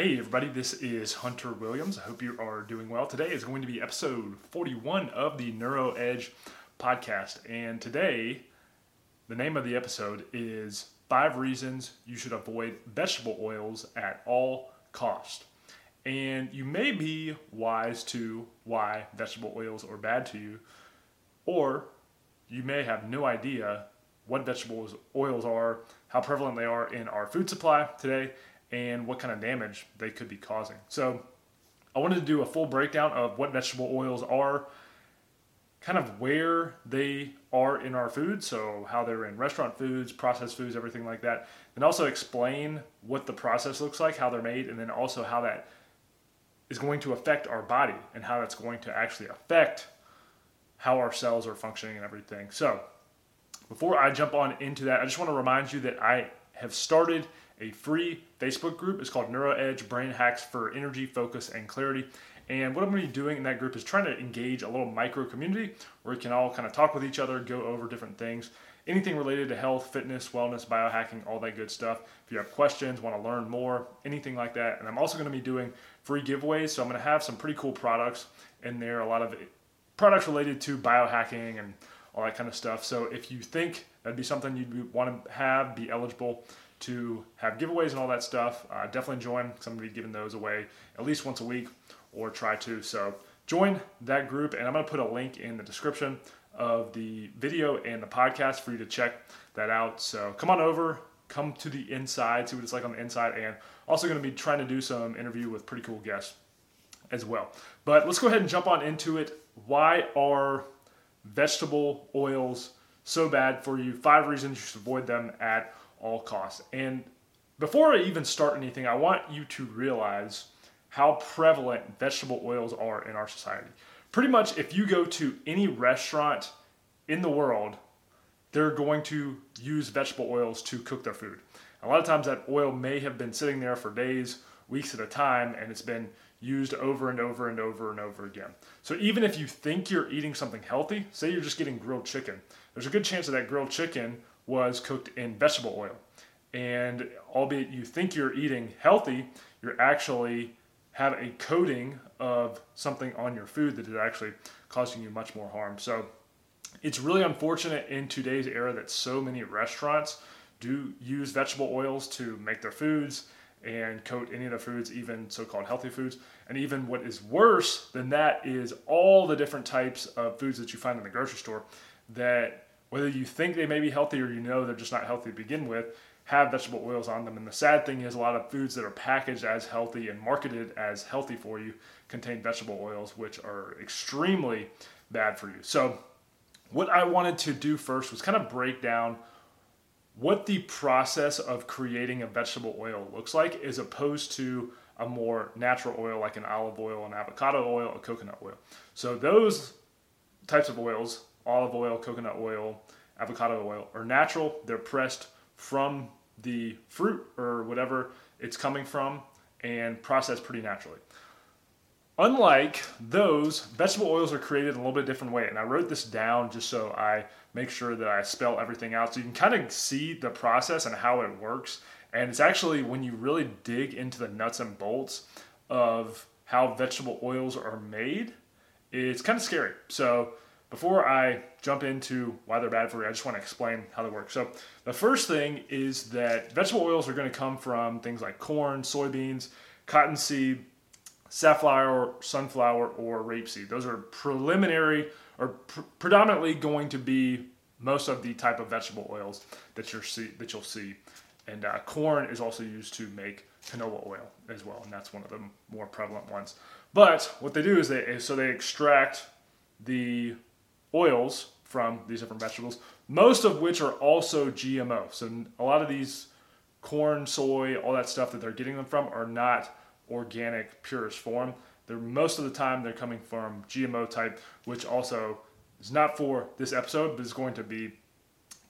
Hey, everybody, this is Hunter Williams. I hope you are doing well. Today is going to be episode 41 of the Neuro Edge podcast. And today, the name of the episode is Five Reasons You Should Avoid Vegetable Oils at All Cost. And you may be wise to why vegetable oils are bad to you, or you may have no idea what vegetable oils are, how prevalent they are in our food supply today, and what kind of damage they could be causing. So, I wanted to do a full breakdown of what vegetable oils are, kind of where they are in our food, so how they're in restaurant foods, processed foods, everything like that, and also explain what the process looks like, how they're made, and then also how that is going to affect our body and how that's going to actually affect how our cells are functioning and everything. So, before I jump on into that, I just want to remind you that I have started a free Facebook group. It's called Neuro Edge Brain Hacks for Energy, Focus, and Clarity. And what I'm going to be doing in that group is trying to engage a little micro community where we can all kind of talk with each other, go over different things, anything related to health, fitness, wellness, biohacking, all that good stuff. If you have questions, want to learn more, anything like that. And I'm also going to be doing free giveaways. So I'm going to have some pretty cool products in there, a lot of products related to biohacking and all that kind of stuff. So if you think that'd be something you'd want to have, be eligible to have giveaways and all that stuff, uh, definitely join. Be giving those away at least once a week or try to. So join that group, and I'm going to put a link in the description of the video and the podcast for you to check that out. So come on over, come to the inside, see what it's like on the inside, and also going to be trying to do some interview with pretty cool guests as well. But let's go ahead and jump on into it. Why are vegetable oils so bad for you? Five reasons you should avoid them at all costs. And before I even start anything, I want you to realize how prevalent vegetable oils are in our society. Pretty much, if you go to any restaurant in the world, they're going to use vegetable oils to cook their food. A lot of times, that oil may have been sitting there for days, weeks at a time, and it's been used over and over and over and over again. So, even if you think you're eating something healthy, say you're just getting grilled chicken, there's a good chance that that grilled chicken was cooked in vegetable oil. And albeit you think you're eating healthy, you're actually have a coating of something on your food that is actually causing you much more harm. So it's really unfortunate in today's era that so many restaurants do use vegetable oils to make their foods and coat any of the foods, even so called healthy foods. And even what is worse than that is all the different types of foods that you find in the grocery store that whether you think they may be healthy or you know they're just not healthy to begin with, have vegetable oils on them. And the sad thing is, a lot of foods that are packaged as healthy and marketed as healthy for you contain vegetable oils, which are extremely bad for you. So, what I wanted to do first was kind of break down what the process of creating a vegetable oil looks like as opposed to a more natural oil like an olive oil, an avocado oil, a coconut oil. So, those types of oils, olive oil, coconut oil, avocado oil, are natural, they're pressed from the fruit or whatever it's coming from and processed pretty naturally. Unlike those, vegetable oils are created in a little bit different way. And I wrote this down just so I make sure that I spell everything out so you can kind of see the process and how it works. And it's actually when you really dig into the nuts and bolts of how vegetable oils are made, it's kind of scary. So before I jump into why they're bad for you, I just want to explain how they work. So, the first thing is that vegetable oils are going to come from things like corn, soybeans, cottonseed, safflower, sunflower, or rapeseed. Those are preliminary or pr- predominantly going to be most of the type of vegetable oils that you'll see. That you'll see. And uh, corn is also used to make canola oil as well, and that's one of the more prevalent ones. But what they do is they so they extract the oils from these different vegetables, most of which are also GMO. So a lot of these corn, soy, all that stuff that they're getting them from are not organic, purest form. They're most of the time they're coming from GMO type, which also is not for this episode, but is going to be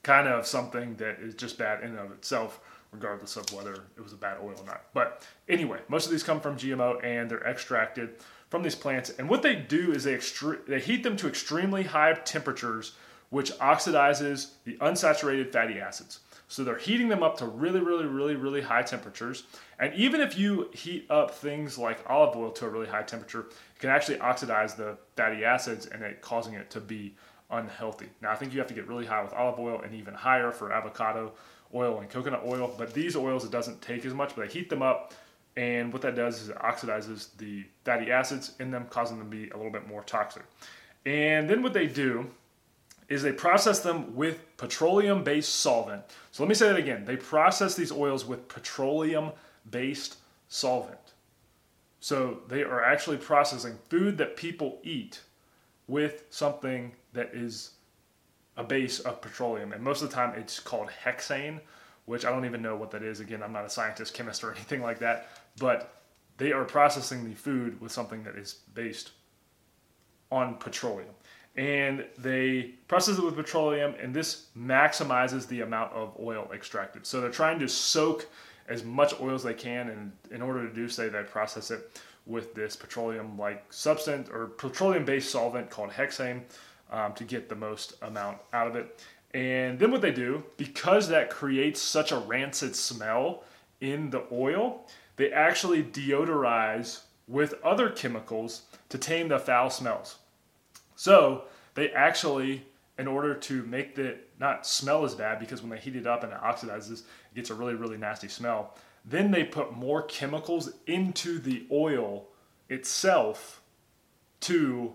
kind of something that is just bad in and of itself, regardless of whether it was a bad oil or not. But anyway, most of these come from GMO and they're extracted from these plants. And what they do is they, extre- they heat them to extremely high temperatures, which oxidizes the unsaturated fatty acids. So they're heating them up to really, really, really, really high temperatures. And even if you heat up things like olive oil to a really high temperature, it can actually oxidize the fatty acids and it causing it to be unhealthy. Now I think you have to get really high with olive oil and even higher for avocado oil and coconut oil. But these oils it doesn't take as much, but they heat them up and what that does is it oxidizes the fatty acids in them, causing them to be a little bit more toxic. And then what they do is they process them with petroleum based solvent. So let me say that again. They process these oils with petroleum based solvent. So they are actually processing food that people eat with something that is a base of petroleum. And most of the time it's called hexane, which I don't even know what that is. Again, I'm not a scientist, chemist, or anything like that. But they are processing the food with something that is based on petroleum and they process it with petroleum, and this maximizes the amount of oil extracted. So they're trying to soak as much oil as they can, and in order to do so, they process it with this petroleum-like substance or petroleum-based solvent called hexane um, to get the most amount out of it. And then what they do, because that creates such a rancid smell in the oil, they actually deodorize with other chemicals to tame the foul smells. So they actually, in order to make the not smell as bad, because when they heat it up and it oxidizes, it gets a really, really nasty smell. Then they put more chemicals into the oil itself to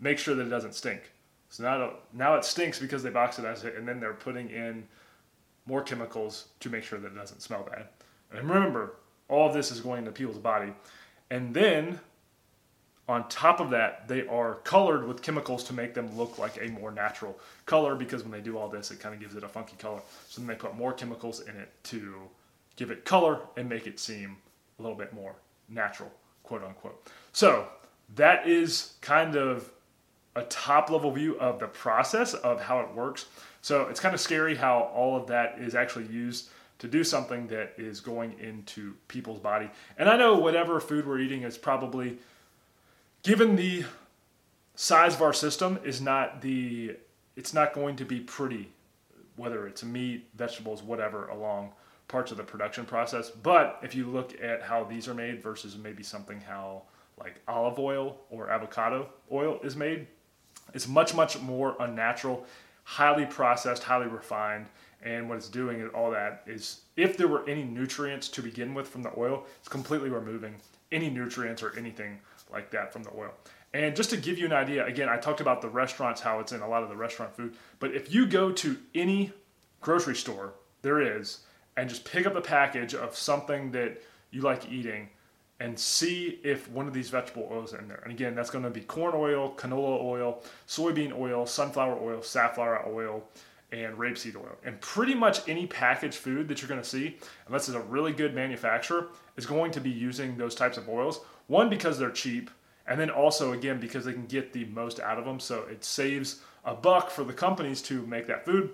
make sure that it doesn't stink. So now, now it stinks because they've oxidized it, and then they're putting in more chemicals to make sure that it doesn't smell bad. And remember, all of this is going into people's body. And then on top of that, they are colored with chemicals to make them look like a more natural color because when they do all this, it kind of gives it a funky color. So then they put more chemicals in it to give it color and make it seem a little bit more natural, quote unquote. So that is kind of a top level view of the process of how it works. So it's kind of scary how all of that is actually used to do something that is going into people's body. And I know whatever food we're eating is probably given the size of our system is not the it's not going to be pretty whether it's meat vegetables whatever along parts of the production process but if you look at how these are made versus maybe something how like olive oil or avocado oil is made it's much much more unnatural highly processed highly refined and what it's doing is all that is if there were any nutrients to begin with from the oil it's completely removing any nutrients or anything like that from the oil. And just to give you an idea, again, I talked about the restaurants, how it's in a lot of the restaurant food. But if you go to any grocery store there is and just pick up a package of something that you like eating and see if one of these vegetable oils are in there. And again, that's going to be corn oil, canola oil, soybean oil, sunflower oil, safflower oil, and rapeseed oil. And pretty much any packaged food that you're going to see, unless it's a really good manufacturer, is going to be using those types of oils one, because they're cheap, and then also, again, because they can get the most out of them. So it saves a buck for the companies to make that food,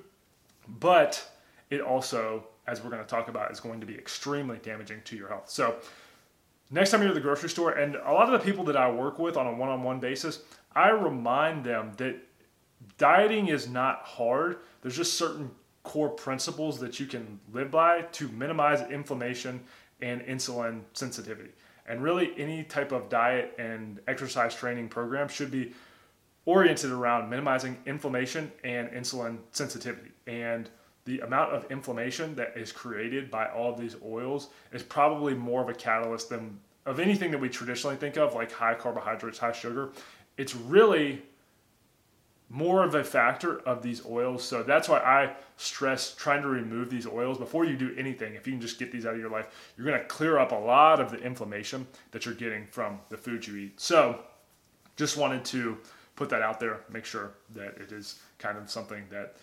but it also, as we're going to talk about, is going to be extremely damaging to your health. So next time you're at the grocery store, and a lot of the people that I work with on a one on one basis, I remind them that dieting is not hard. There's just certain core principles that you can live by to minimize inflammation and insulin sensitivity. And really, any type of diet and exercise training program should be oriented around minimizing inflammation and insulin sensitivity. And the amount of inflammation that is created by all of these oils is probably more of a catalyst than of anything that we traditionally think of, like high carbohydrates, high sugar. It's really more of a factor of these oils. So that's why I stress trying to remove these oils before you do anything. If you can just get these out of your life, you're going to clear up a lot of the inflammation that you're getting from the food you eat. So just wanted to put that out there, make sure that it is kind of something that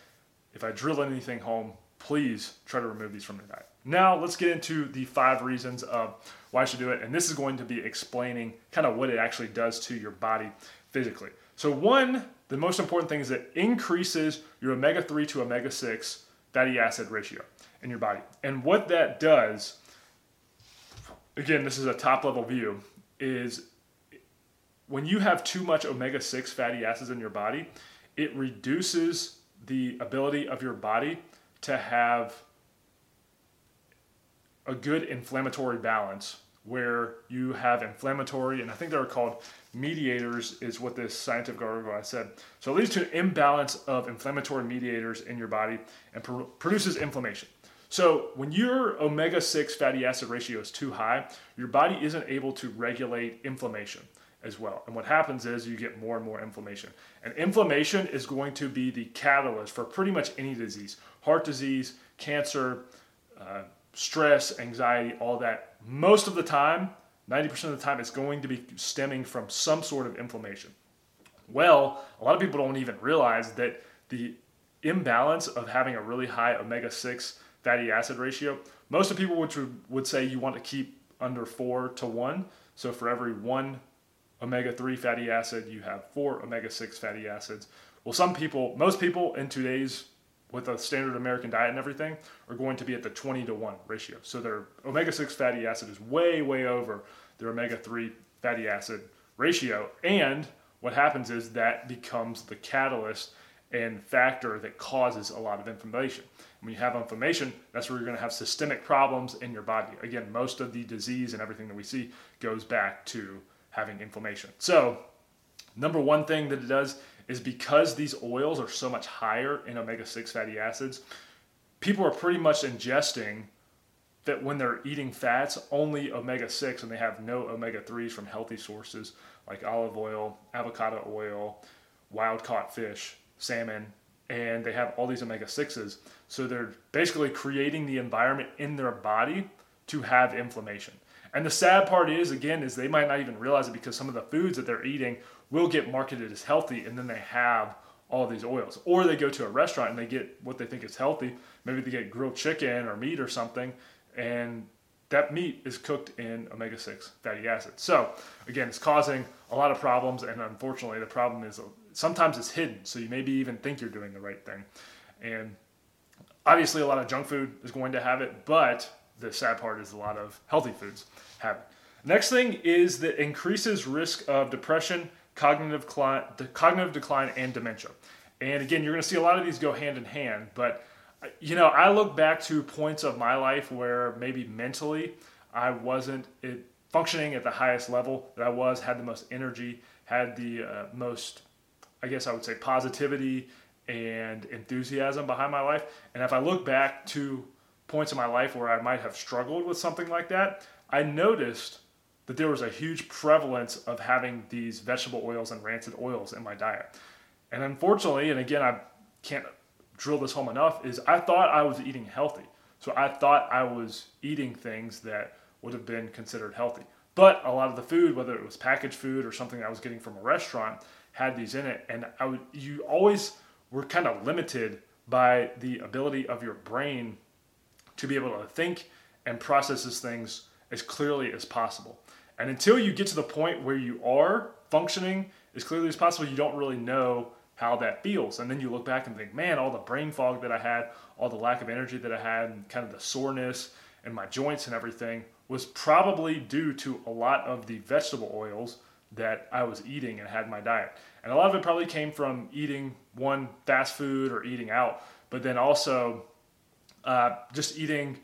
if I drill anything home, please try to remove these from your diet. Now, let's get into the five reasons of why I should do it. And this is going to be explaining kind of what it actually does to your body physically. So, one the most important thing is it increases your omega 3 to omega 6 fatty acid ratio in your body. And what that does, again, this is a top level view, is when you have too much omega 6 fatty acids in your body, it reduces the ability of your body to have a good inflammatory balance where you have inflammatory, and I think they're called mediators, is what this scientific article I said. So it leads to an imbalance of inflammatory mediators in your body and pr- produces inflammation. So when your omega 6 fatty acid ratio is too high, your body isn't able to regulate inflammation as well. And what happens is you get more and more inflammation. And inflammation is going to be the catalyst for pretty much any disease heart disease, cancer, uh, stress, anxiety, all that. Most of the time, 90% of the time, it's going to be stemming from some sort of inflammation. Well, a lot of people don't even realize that the imbalance of having a really high omega 6 fatty acid ratio, most of people would, would say you want to keep under 4 to 1. So for every one omega 3 fatty acid, you have four omega 6 fatty acids. Well, some people, most people in today's with a standard American diet and everything are going to be at the 20 to 1 ratio. So their omega 6 fatty acid is way, way over their omega 3 fatty acid ratio. And what happens is that becomes the catalyst and factor that causes a lot of inflammation. When you have inflammation, that's where you're going to have systemic problems in your body. Again, most of the disease and everything that we see goes back to having inflammation. So, number one thing that it does is because these oils are so much higher in omega 6 fatty acids, people are pretty much ingesting that when they're eating fats, only omega 6 and they have no omega 3s from healthy sources like olive oil, avocado oil, wild caught fish, salmon, and they have all these omega 6s. So they're basically creating the environment in their body to have inflammation. And the sad part is, again, is they might not even realize it because some of the foods that they're eating will get marketed as healthy, and then they have all these oils. Or they go to a restaurant and they get what they think is healthy. Maybe they get grilled chicken or meat or something, and that meat is cooked in omega 6 fatty acids. So, again, it's causing a lot of problems, and unfortunately, the problem is sometimes it's hidden, so you maybe even think you're doing the right thing. And obviously, a lot of junk food is going to have it, but the sad part is a lot of healthy foods have it. Next thing is that increases risk of depression, cognitive decline, cognitive decline, and dementia. And again, you're going to see a lot of these go hand in hand. But you know, I look back to points of my life where maybe mentally I wasn't functioning at the highest level that I was, had the most energy, had the uh, most, I guess I would say, positivity and enthusiasm behind my life. And if I look back to points in my life where I might have struggled with something like that, I noticed that there was a huge prevalence of having these vegetable oils and rancid oils in my diet. And unfortunately, and again, I can't drill this home enough, is I thought I was eating healthy. So I thought I was eating things that would have been considered healthy. But a lot of the food, whether it was packaged food or something I was getting from a restaurant, had these in it. And I would, you always were kind of limited by the ability of your brain to be able to think and process these things as clearly as possible. And until you get to the point where you are functioning as clearly as possible, you don't really know how that feels. And then you look back and think, man, all the brain fog that I had, all the lack of energy that I had, and kind of the soreness and my joints and everything was probably due to a lot of the vegetable oils that I was eating and had my diet. And a lot of it probably came from eating one fast food or eating out, but then also uh, just eating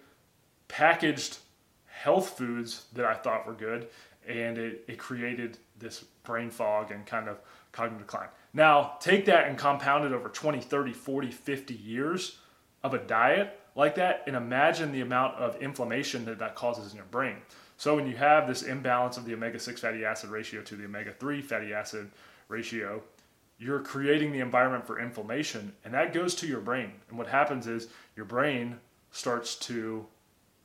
packaged health foods that I thought were good, and it, it created this brain fog and kind of cognitive decline. Now, take that and compound it over 20, 30, 40, 50 years of a diet like that, and imagine the amount of inflammation that that causes in your brain. So, when you have this imbalance of the omega 6 fatty acid ratio to the omega 3 fatty acid ratio, you're creating the environment for inflammation, and that goes to your brain. And what happens is your brain starts to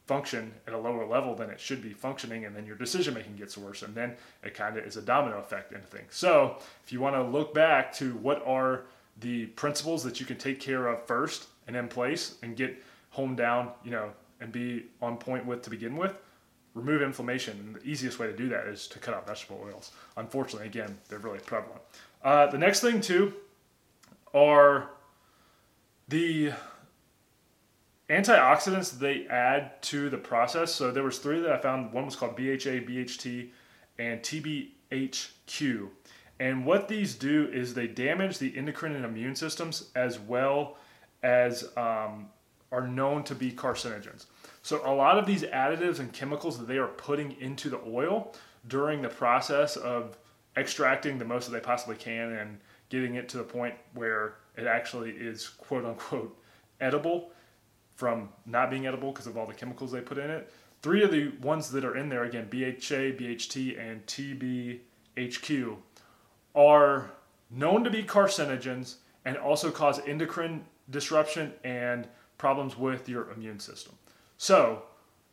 function at a lower level than it should be functioning, and then your decision making gets worse, and then it kind of is a domino effect into things. So, if you want to look back to what are the principles that you can take care of first and in place and get home down, you know, and be on point with to begin with, remove inflammation. And the easiest way to do that is to cut out vegetable oils. Unfortunately, again, they're really prevalent. Uh, the next thing, too, are the antioxidants they add to the process. So there was three that I found. One was called BHA, BHT, and TBHQ. And what these do is they damage the endocrine and immune systems as well as um, are known to be carcinogens. So a lot of these additives and chemicals that they are putting into the oil during the process of extracting the most that they possibly can and getting it to the point where it actually is quote unquote edible from not being edible because of all the chemicals they put in it. Three of the ones that are in there, again, BHA, BHT, and TBHQ, are known to be carcinogens and also cause endocrine disruption and problems with your immune system. So,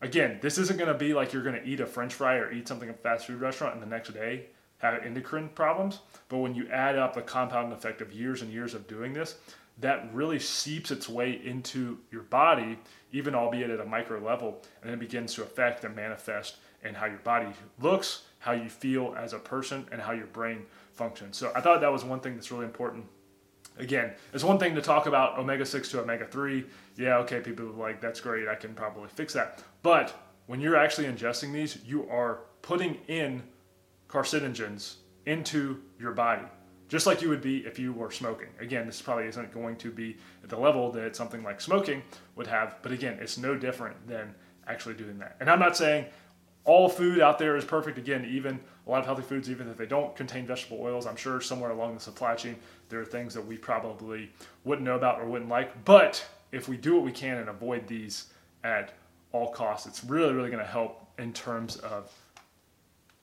again, this isn't going to be like you're going to eat a french fry or eat something at a fast food restaurant and the next day have endocrine problems. But when you add up the compound effect of years and years of doing this, that really seeps its way into your body, even albeit at a micro level, and then begins to affect and manifest in how your body looks, how you feel as a person, and how your brain functions. So I thought that was one thing that's really important. Again, it's one thing to talk about omega 6 to omega 3. Yeah, okay, people are like, that's great, I can probably fix that. But when you're actually ingesting these, you are putting in carcinogens into your body, just like you would be if you were smoking. Again, this probably isn't going to be at the level that something like smoking would have, but again, it's no different than actually doing that. And I'm not saying all food out there is perfect. Again, even a lot of healthy foods, even if they don't contain vegetable oils, I'm sure somewhere along the supply chain there are things that we probably wouldn't know about or wouldn't like. But if we do what we can and avoid these at all costs, it's really, really going to help in terms of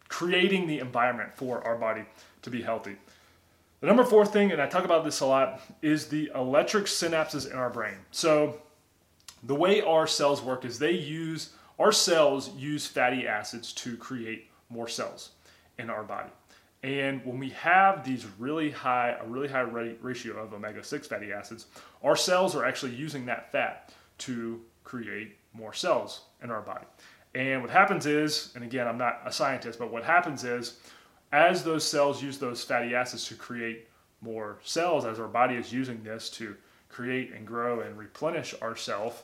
creating the environment for our body to be healthy. The number four thing, and I talk about this a lot, is the electric synapses in our brain. So, the way our cells work is they use, our cells use fatty acids to create more cells in our body. And when we have these really high, a really high ratio of omega 6 fatty acids, our cells are actually using that fat to create more cells in our body. And what happens is, and again, I'm not a scientist, but what happens is, as those cells use those fatty acids to create more cells, as our body is using this to create and grow and replenish ourselves,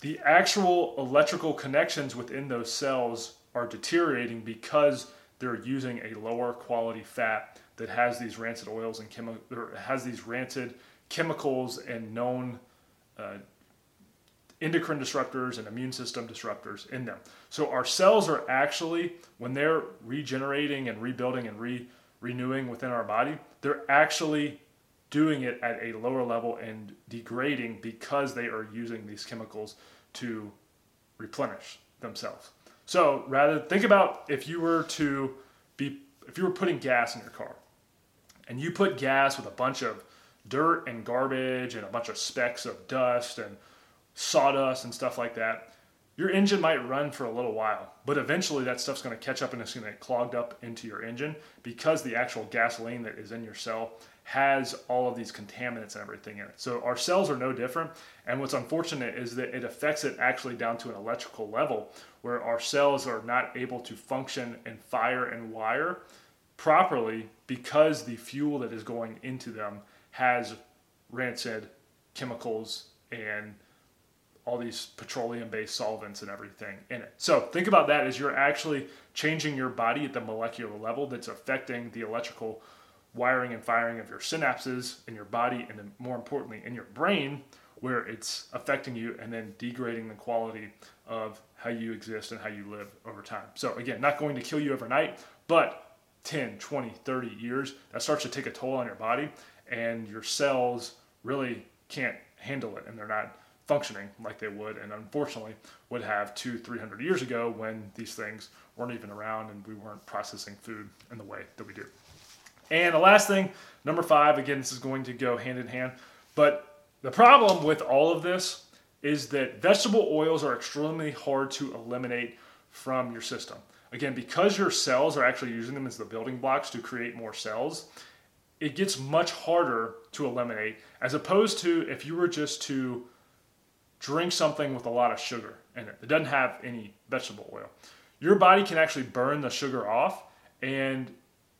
the actual electrical connections within those cells are deteriorating because they're using a lower quality fat that has these rancid oils and chemi- has these rancid chemicals and known uh, endocrine disruptors and immune system disruptors in them. So our cells are actually, when they're regenerating and rebuilding and re- renewing within our body, they're actually doing it at a lower level and degrading because they are using these chemicals to replenish themselves. So rather think about if you were to be if you were putting gas in your car and you put gas with a bunch of dirt and garbage and a bunch of specks of dust and sawdust and stuff like that, your engine might run for a little while, but eventually that stuff's going to catch up and it's going to get clogged up into your engine because the actual gasoline that is in your cell has all of these contaminants and everything in it. So our cells are no different. And what's unfortunate is that it affects it actually down to an electrical level where our cells are not able to function and fire and wire properly because the fuel that is going into them has rancid chemicals and all these petroleum based solvents and everything in it. So think about that as you're actually changing your body at the molecular level that's affecting the electrical wiring and firing of your synapses in your body and more importantly in your brain where it's affecting you and then degrading the quality of how you exist and how you live over time. So again, not going to kill you overnight, but 10, 20, 30 years, that starts to take a toll on your body and your cells really can't handle it and they're not functioning like they would and unfortunately would have two, three hundred years ago when these things weren't even around and we weren't processing food in the way that we do. And the last thing, number five, again, this is going to go hand in hand, but the problem with all of this is that vegetable oils are extremely hard to eliminate from your system. Again, because your cells are actually using them as the building blocks to create more cells, it gets much harder to eliminate as opposed to if you were just to drink something with a lot of sugar in it that doesn't have any vegetable oil. Your body can actually burn the sugar off, and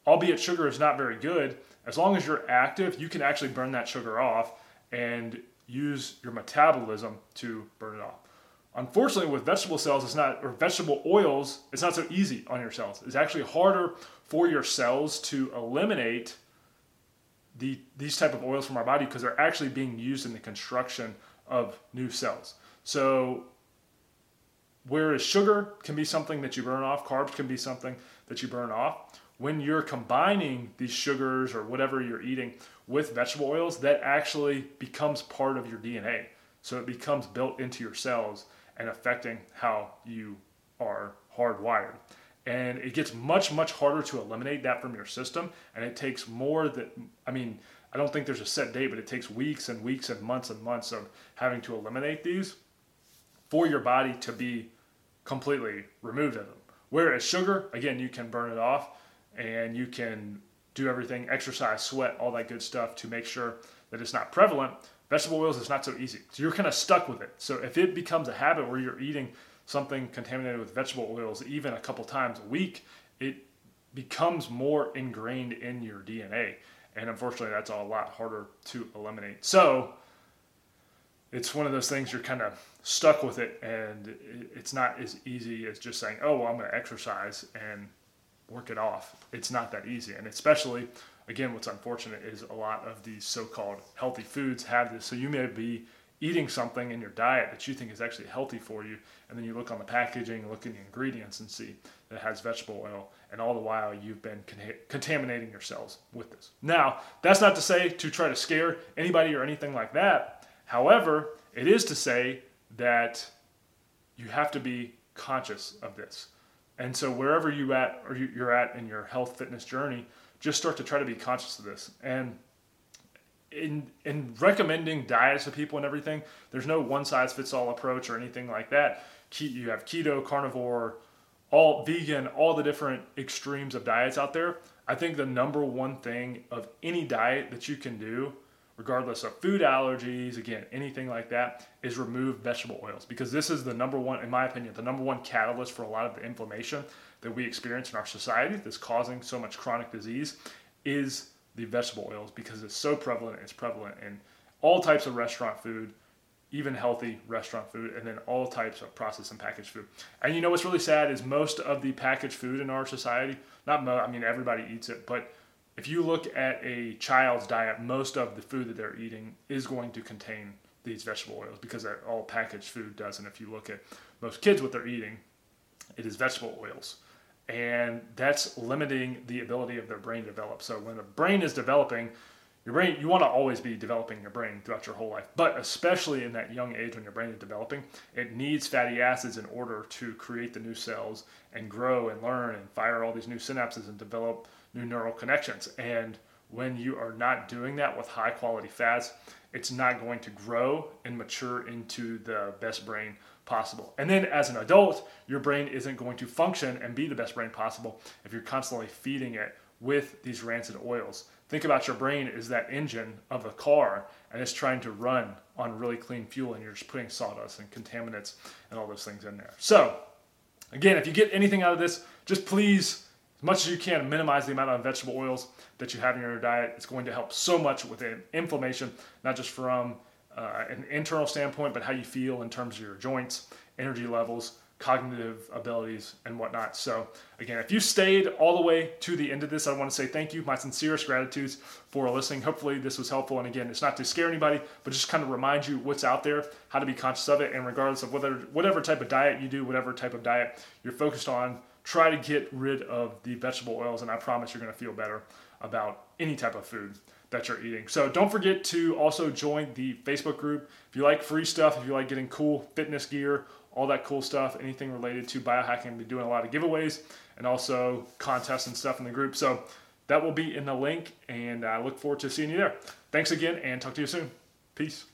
albeit sugar is not very good, as long as you're active, you can actually burn that sugar off and use your metabolism to burn it off. Unfortunately, with vegetable cells, it's not, or vegetable oils, it's not so easy on your cells. It's actually harder for your cells to eliminate the, these type of oils from our body because they're actually being used in the construction of new cells. So whereas sugar can be something that you burn off, carbs can be something that you burn off. When you're combining these sugars or whatever you're eating with vegetable oils, that actually becomes part of your DNA. So it becomes built into your cells and affecting how you are hardwired. And it gets much, much harder to eliminate that from your system. And it takes more that, I mean, I don't think there's a set date, but it takes weeks and weeks and months and months of having to eliminate these for your body to be completely removed of them. Whereas sugar, again, you can burn it off and you can do everything exercise, sweat, all that good stuff to make sure that it's not prevalent. Vegetable oils is not so easy. So you're kind of stuck with it. So if it becomes a habit where you're eating something contaminated with vegetable oils even a couple times a week, it becomes more ingrained in your DNA. And unfortunately, that's a lot harder to eliminate. So it's one of those things you're kind of stuck with it, and it's not as easy as just saying, oh, well, I'm going to exercise and work it off. It's not that easy. And especially, again, what's unfortunate is a lot of these so called healthy foods have this. So you may be eating something in your diet that you think is actually healthy for you, and then you look on the packaging, look in the ingredients, and see that it has vegetable oil, and all the while you've been con- contaminating yourselves with this. Now, that's not to say to try to scare anybody or anything like that. However, it is to say that you have to be conscious of this. And so wherever you at or you're at in your health fitness journey, just start to try to be conscious of this. And in in recommending diets to people and everything, there's no one size fits all approach or anything like that. You have keto, carnivore, all vegan, all the different extremes of diets out there. I think the number one thing of any diet that you can do, regardless of food allergies, again, anything like that, is remove vegetable oils because this is the number one, in my opinion, the number one catalyst for a lot of the inflammation that we experience in our society that's causing so much chronic disease is the vegetable oils because it's so prevalent. It's prevalent in all types of restaurant food, even healthy restaurant food, and then all types of processed and packaged food. And you know what's really sad is most of the packaged food in our society, not mo- I mean everybody eats it, but if you look at a child's diet, most of the food that they're eating is going to contain these vegetable oils because all packaged food does. And if you look at most kids, what they're eating, it is vegetable oils and that's limiting the ability of their brain to develop. So when the brain is developing, your brain you want to always be developing your brain throughout your whole life, but especially in that young age when your brain is developing, it needs fatty acids in order to create the new cells and grow and learn and fire all these new synapses and develop new neural connections. And when you are not doing that with high quality fats, it's not going to grow and mature into the best brain possible. And then as an adult, your brain isn't going to function and be the best brain possible if you're constantly feeding it with these rancid oils. Think about your brain as that engine of a car and it's trying to run on really clean fuel and you're just putting sawdust and contaminants and all those things in there. So, again, if you get anything out of this, just please, as much as you can, minimize the amount of vegetable oils that you have in your diet. It's going to help so much with inflammation, not just from uh, an internal standpoint, but how you feel in terms of your joints, energy levels, cognitive abilities, and whatnot. So, again, if you stayed all the way to the end of this, I want to say thank you. My sincerest gratitudes for listening. Hopefully, this was helpful. And again, it's not to scare anybody, but just kind of remind you what's out there, how to be conscious of it, and regardless of whether whatever type of diet you do, whatever type of diet you're focused on, try to get rid of the vegetable oils, and I promise you're going to feel better about any type of food that you're eating. So don't forget to also join the Facebook group. If you like free stuff, if you like getting cool fitness gear, all that cool stuff, anything related to biohacking, we'll be doing a lot of giveaways and also contests and stuff in the group. So that will be in the link, and I look forward to seeing you there. Thanks again, and talk to you soon. Peace.